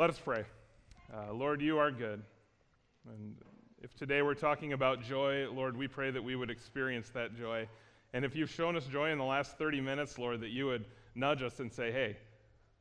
Let us pray. Uh, Lord, you are good. And if today we're talking about joy, Lord, we pray that we would experience that joy. And if you've shown us joy in the last 30 minutes, Lord, that you would nudge us and say, hey,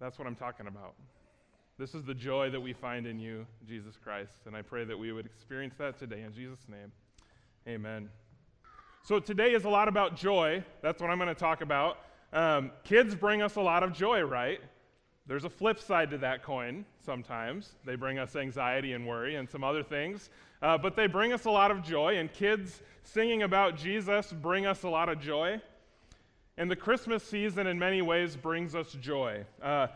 that's what I'm talking about. This is the joy that we find in you, Jesus Christ. And I pray that we would experience that today. In Jesus' name, amen. So today is a lot about joy. That's what I'm going to talk about. Um, kids bring us a lot of joy, right? There's a flip side to that coin sometimes. They bring us anxiety and worry and some other things. Uh, but they bring us a lot of joy, and kids singing about Jesus bring us a lot of joy. And the Christmas season, in many ways, brings us joy. Uh,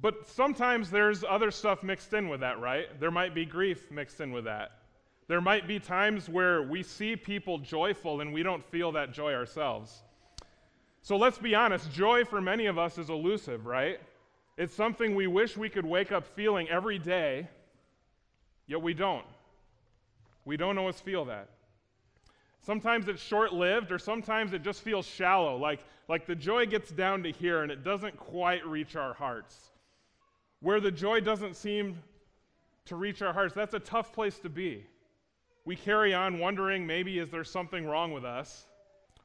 but sometimes there's other stuff mixed in with that, right? There might be grief mixed in with that. There might be times where we see people joyful and we don't feel that joy ourselves. So let's be honest joy for many of us is elusive, right? It's something we wish we could wake up feeling every day, yet we don't. We don't always feel that. Sometimes it's short lived, or sometimes it just feels shallow, like, like the joy gets down to here and it doesn't quite reach our hearts. Where the joy doesn't seem to reach our hearts, that's a tough place to be we carry on wondering maybe is there something wrong with us?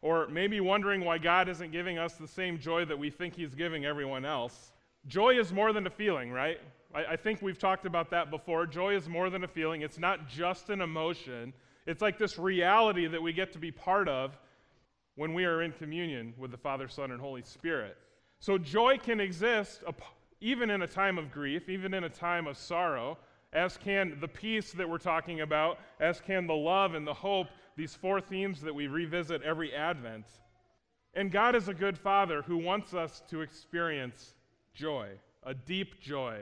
Or maybe wondering why God isn't giving us the same joy that we think He's giving everyone else. Joy is more than a feeling, right? I, I, think we've talked about that before. Joy is more than a feeling, it's not just an emotion. It's like this reality that we get to be part of when we are in communion with the Father, Son, and Holy Spirit. So joy can exist even in a time of grief, even in a time of sorrow as can the peace that we're talking about, as can the love and the hope, these four themes that we revisit every Advent. And God is a good Father who wants us to experience joy, a deep joy,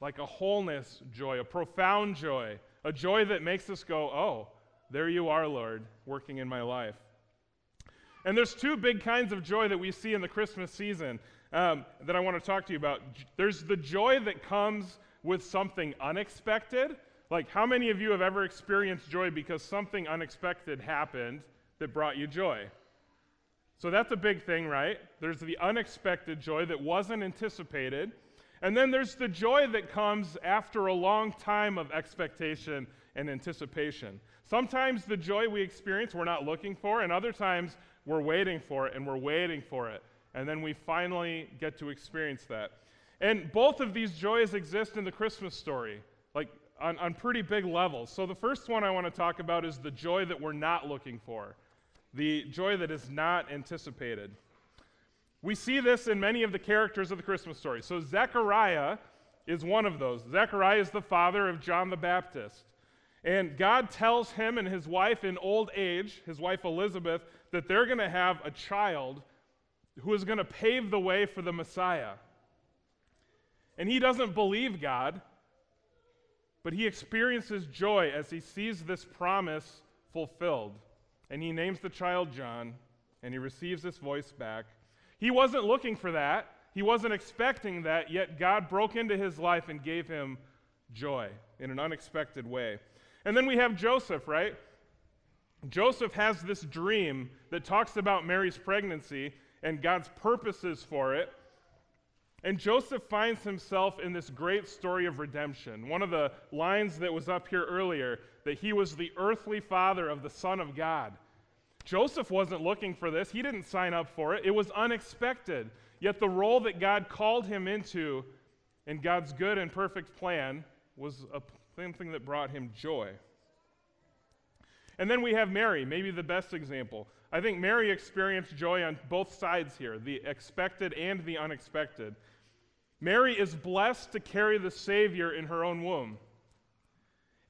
like a wholeness joy, a profound joy, a joy that makes us go, oh, there you are, Lord, working in my life. And there's two big kinds of joy that we see in the Christmas season um, that I want to talk to you about. There's the joy that comes with something unexpected. Like, how many of you have ever experienced joy because something unexpected happened that brought you joy? So that's a big thing, right? There's the unexpected joy that wasn't anticipated. And then there's the joy that comes after a long time of expectation and anticipation. Sometimes the joy we experience we're not looking for, and other times we're waiting for it and we're waiting for it. And then we finally get to experience that. And both of these joys exist in the Christmas story, like on, on pretty big levels. So the first one I want to talk about is the joy that we're not looking for, the joy that is not anticipated. We see this in many of the characters of the Christmas story. So Zechariah is one of those. Zechariah is the father of John the Baptist. And God tells him and his wife in old age, his wife Elizabeth, that they're going to have a child who is going to pave the way for the Messiah. And he doesn't believe God, but he experiences joy as he sees this promise fulfilled. And he names the child John, and he receives this voice back. He wasn't looking for that, he wasn't expecting that, yet God broke into his life and gave him joy in an unexpected way. And then we have Joseph, right? Joseph has this dream that talks about Mary's pregnancy and God's purposes for it. And Joseph finds himself in this great story of redemption. One of the lines that was up here earlier, that he was the earthly father of the Son of God. Joseph wasn't looking for this, he didn't sign up for it. It was unexpected. Yet the role that God called him into in God's good and perfect plan was a, something that brought him joy. And then we have Mary, maybe the best example. I think Mary experienced joy on both sides here the expected and the unexpected. Mary is blessed to carry the Savior in her own womb.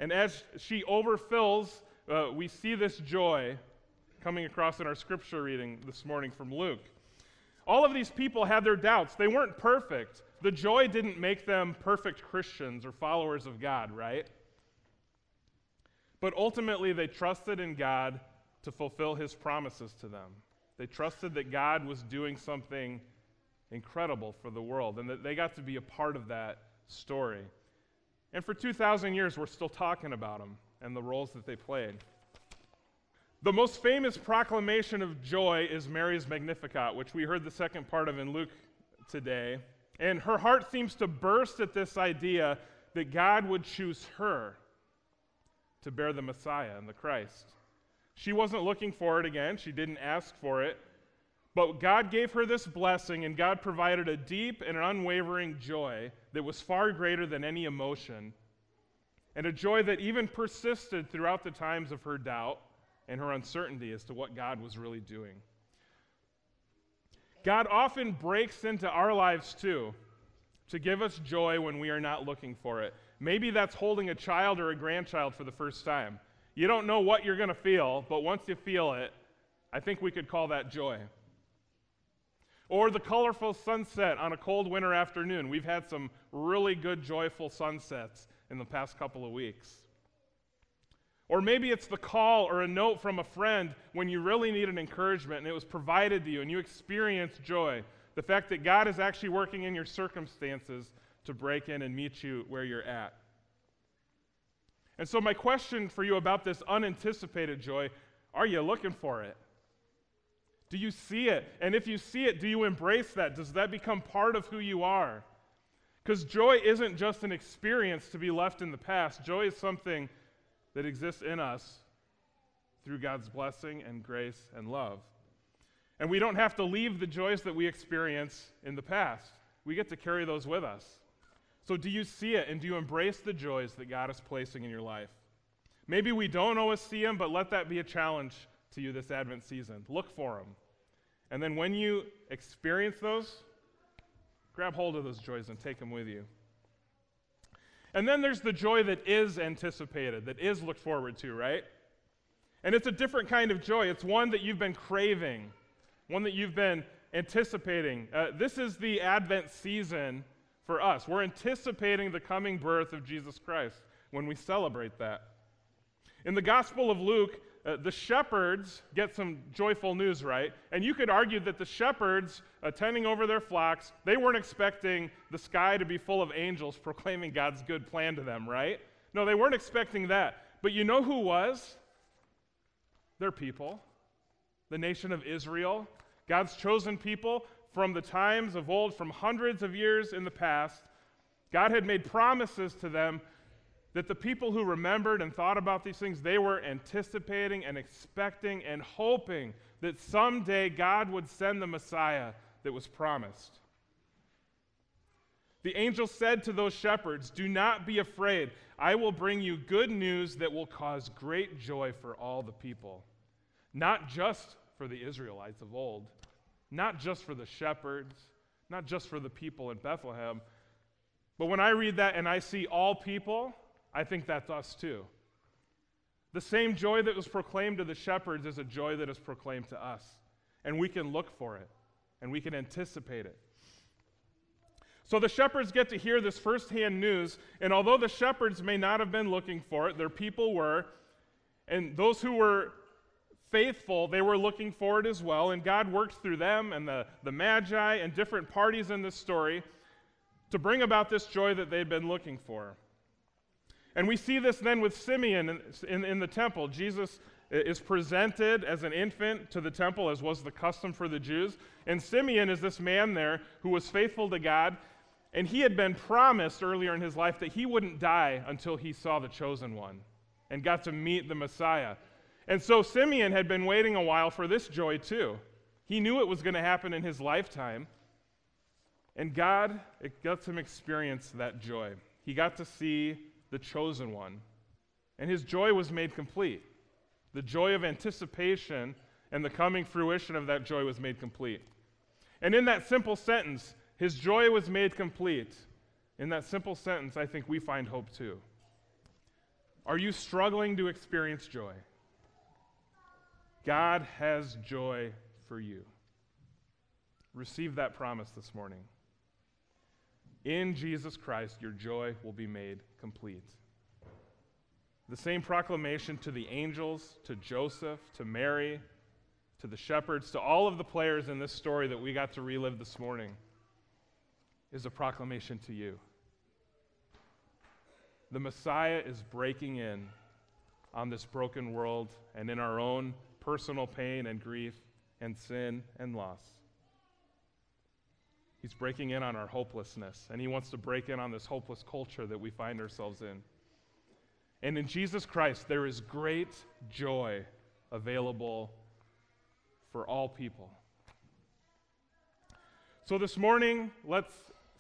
And as she overfills, uh, we see this joy coming across in our scripture reading this morning from Luke. All of these people had their doubts. They weren't perfect. The joy didn't make them perfect Christians or followers of God, right? But ultimately, they trusted in God to fulfill his promises to them. They trusted that God was doing something incredible for the world, and that they got to be a part of that story. And for 2,000 years, we're still talking about them and the roles that they played. The most famous proclamation of joy is Mary's Magnificat, which we heard the second part of in Luke today. And her heart seems to burst at this idea that God would choose her to bear the Messiah and the Christ. She wasn't looking for it again, she didn't ask for it. But God gave her this blessing, and God provided a deep and unwavering joy that was far greater than any emotion, and a joy that even persisted throughout the times of her doubt and her uncertainty as to what God was really doing. God often breaks into our lives too to give us joy when we are not looking for it. Maybe that's holding a child or a grandchild for the first time. You don't know what you're going to feel, but once you feel it, I think we could call that joy. Or the colorful sunset on a cold winter afternoon. We've had some really good, joyful sunsets in the past couple of weeks. Or maybe it's the call or a note from a friend when you really need an encouragement and it was provided to you and you experience joy. The fact that God is actually working in your circumstances to break in and meet you where you're at. And so, my question for you about this unanticipated joy are you looking for it? Do you see it? And if you see it, do you embrace that? Does that become part of who you are? Because joy isn't just an experience to be left in the past, joy is something that exists in us through God's blessing and grace and love. And we don't have to leave the joys that we experience in the past, we get to carry those with us. So, do you see it and do you embrace the joys that God is placing in your life? Maybe we don't always see them, but let that be a challenge to you this Advent season. Look for them. And then when you experience those, grab hold of those joys and take them with you. And then there's the joy that is anticipated, that is looked forward to, right? And it's a different kind of joy. It's one that you've been craving, one that you've been anticipating. Uh, this is the Advent season for us. We're anticipating the coming birth of Jesus Christ when we celebrate that. In the Gospel of Luke, uh, the shepherds get some joyful news, right? And you could argue that the shepherds attending over their flocks, they weren't expecting the sky to be full of angels proclaiming God's good plan to them, right? No, they weren't expecting that. But you know who was? Their people, the nation of Israel, God's chosen people from the times of old, from hundreds of years in the past. God had made promises to them that the people who remembered and thought about these things, they were anticipating and expecting and hoping that someday God would send the Messiah that was promised. The angel said to those shepherds, Do not be afraid. I will bring you good news that will cause great joy for all the people. Not just for the Israelites of old, not just for the shepherds, not just for the people in Bethlehem, but when I read that and I see all people, I think that's us too. The same joy that was proclaimed to the shepherds is a joy that is proclaimed to us. And we can look for it and we can anticipate it. So the shepherds get to hear this firsthand news, and although the shepherds may not have been looking for it, their people were, and those who were faithful, they were looking for it as well, and God worked through them and the, the Magi and different parties in this story to bring about this joy that they'd been looking for. And we see this then with Simeon in, in, in, the temple. Jesus is presented as an infant to the temple, as was the custom for the Jews. And Simeon is this man there who was faithful to God. And he had been promised earlier in his life that he wouldn't die until he saw the chosen one and got to meet the Messiah. And so Simeon had been waiting a while for this joy too. He knew it was going to happen in his lifetime. And God, it him experience that joy. He got to see the chosen one. And his joy was made complete. The joy of anticipation and the coming fruition of that joy was made complete. And in that simple sentence, his joy was made complete. In that simple sentence, I think we find hope too. Are you struggling to experience joy? God has joy for you. Receive that promise this morning. In Jesus Christ, your joy will be made complete. The same proclamation to the angels, to Joseph, to Mary, to the shepherds, to all of the players in this story that we got to relive this morning is a proclamation to you. The Messiah is breaking in on this broken world and in our own personal pain and grief and sin and loss. He's breaking in on our hopelessness, and He wants to break in on this hopeless culture that we find ourselves in. And in Jesus Christ, there is great joy available for all people. So this morning, let's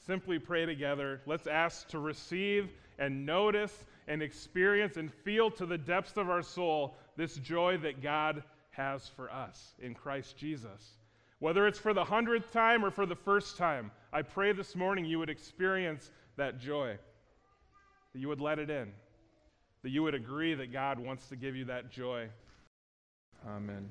simply pray together. Let's ask to receive and notice and experience and feel to the depths of our soul this joy that God has for us in Christ Jesus. Whether it's for the hundredth time or for the first time, I pray this morning you would experience that joy, that you would let it in, that you would agree that God wants to give you that joy. Amen.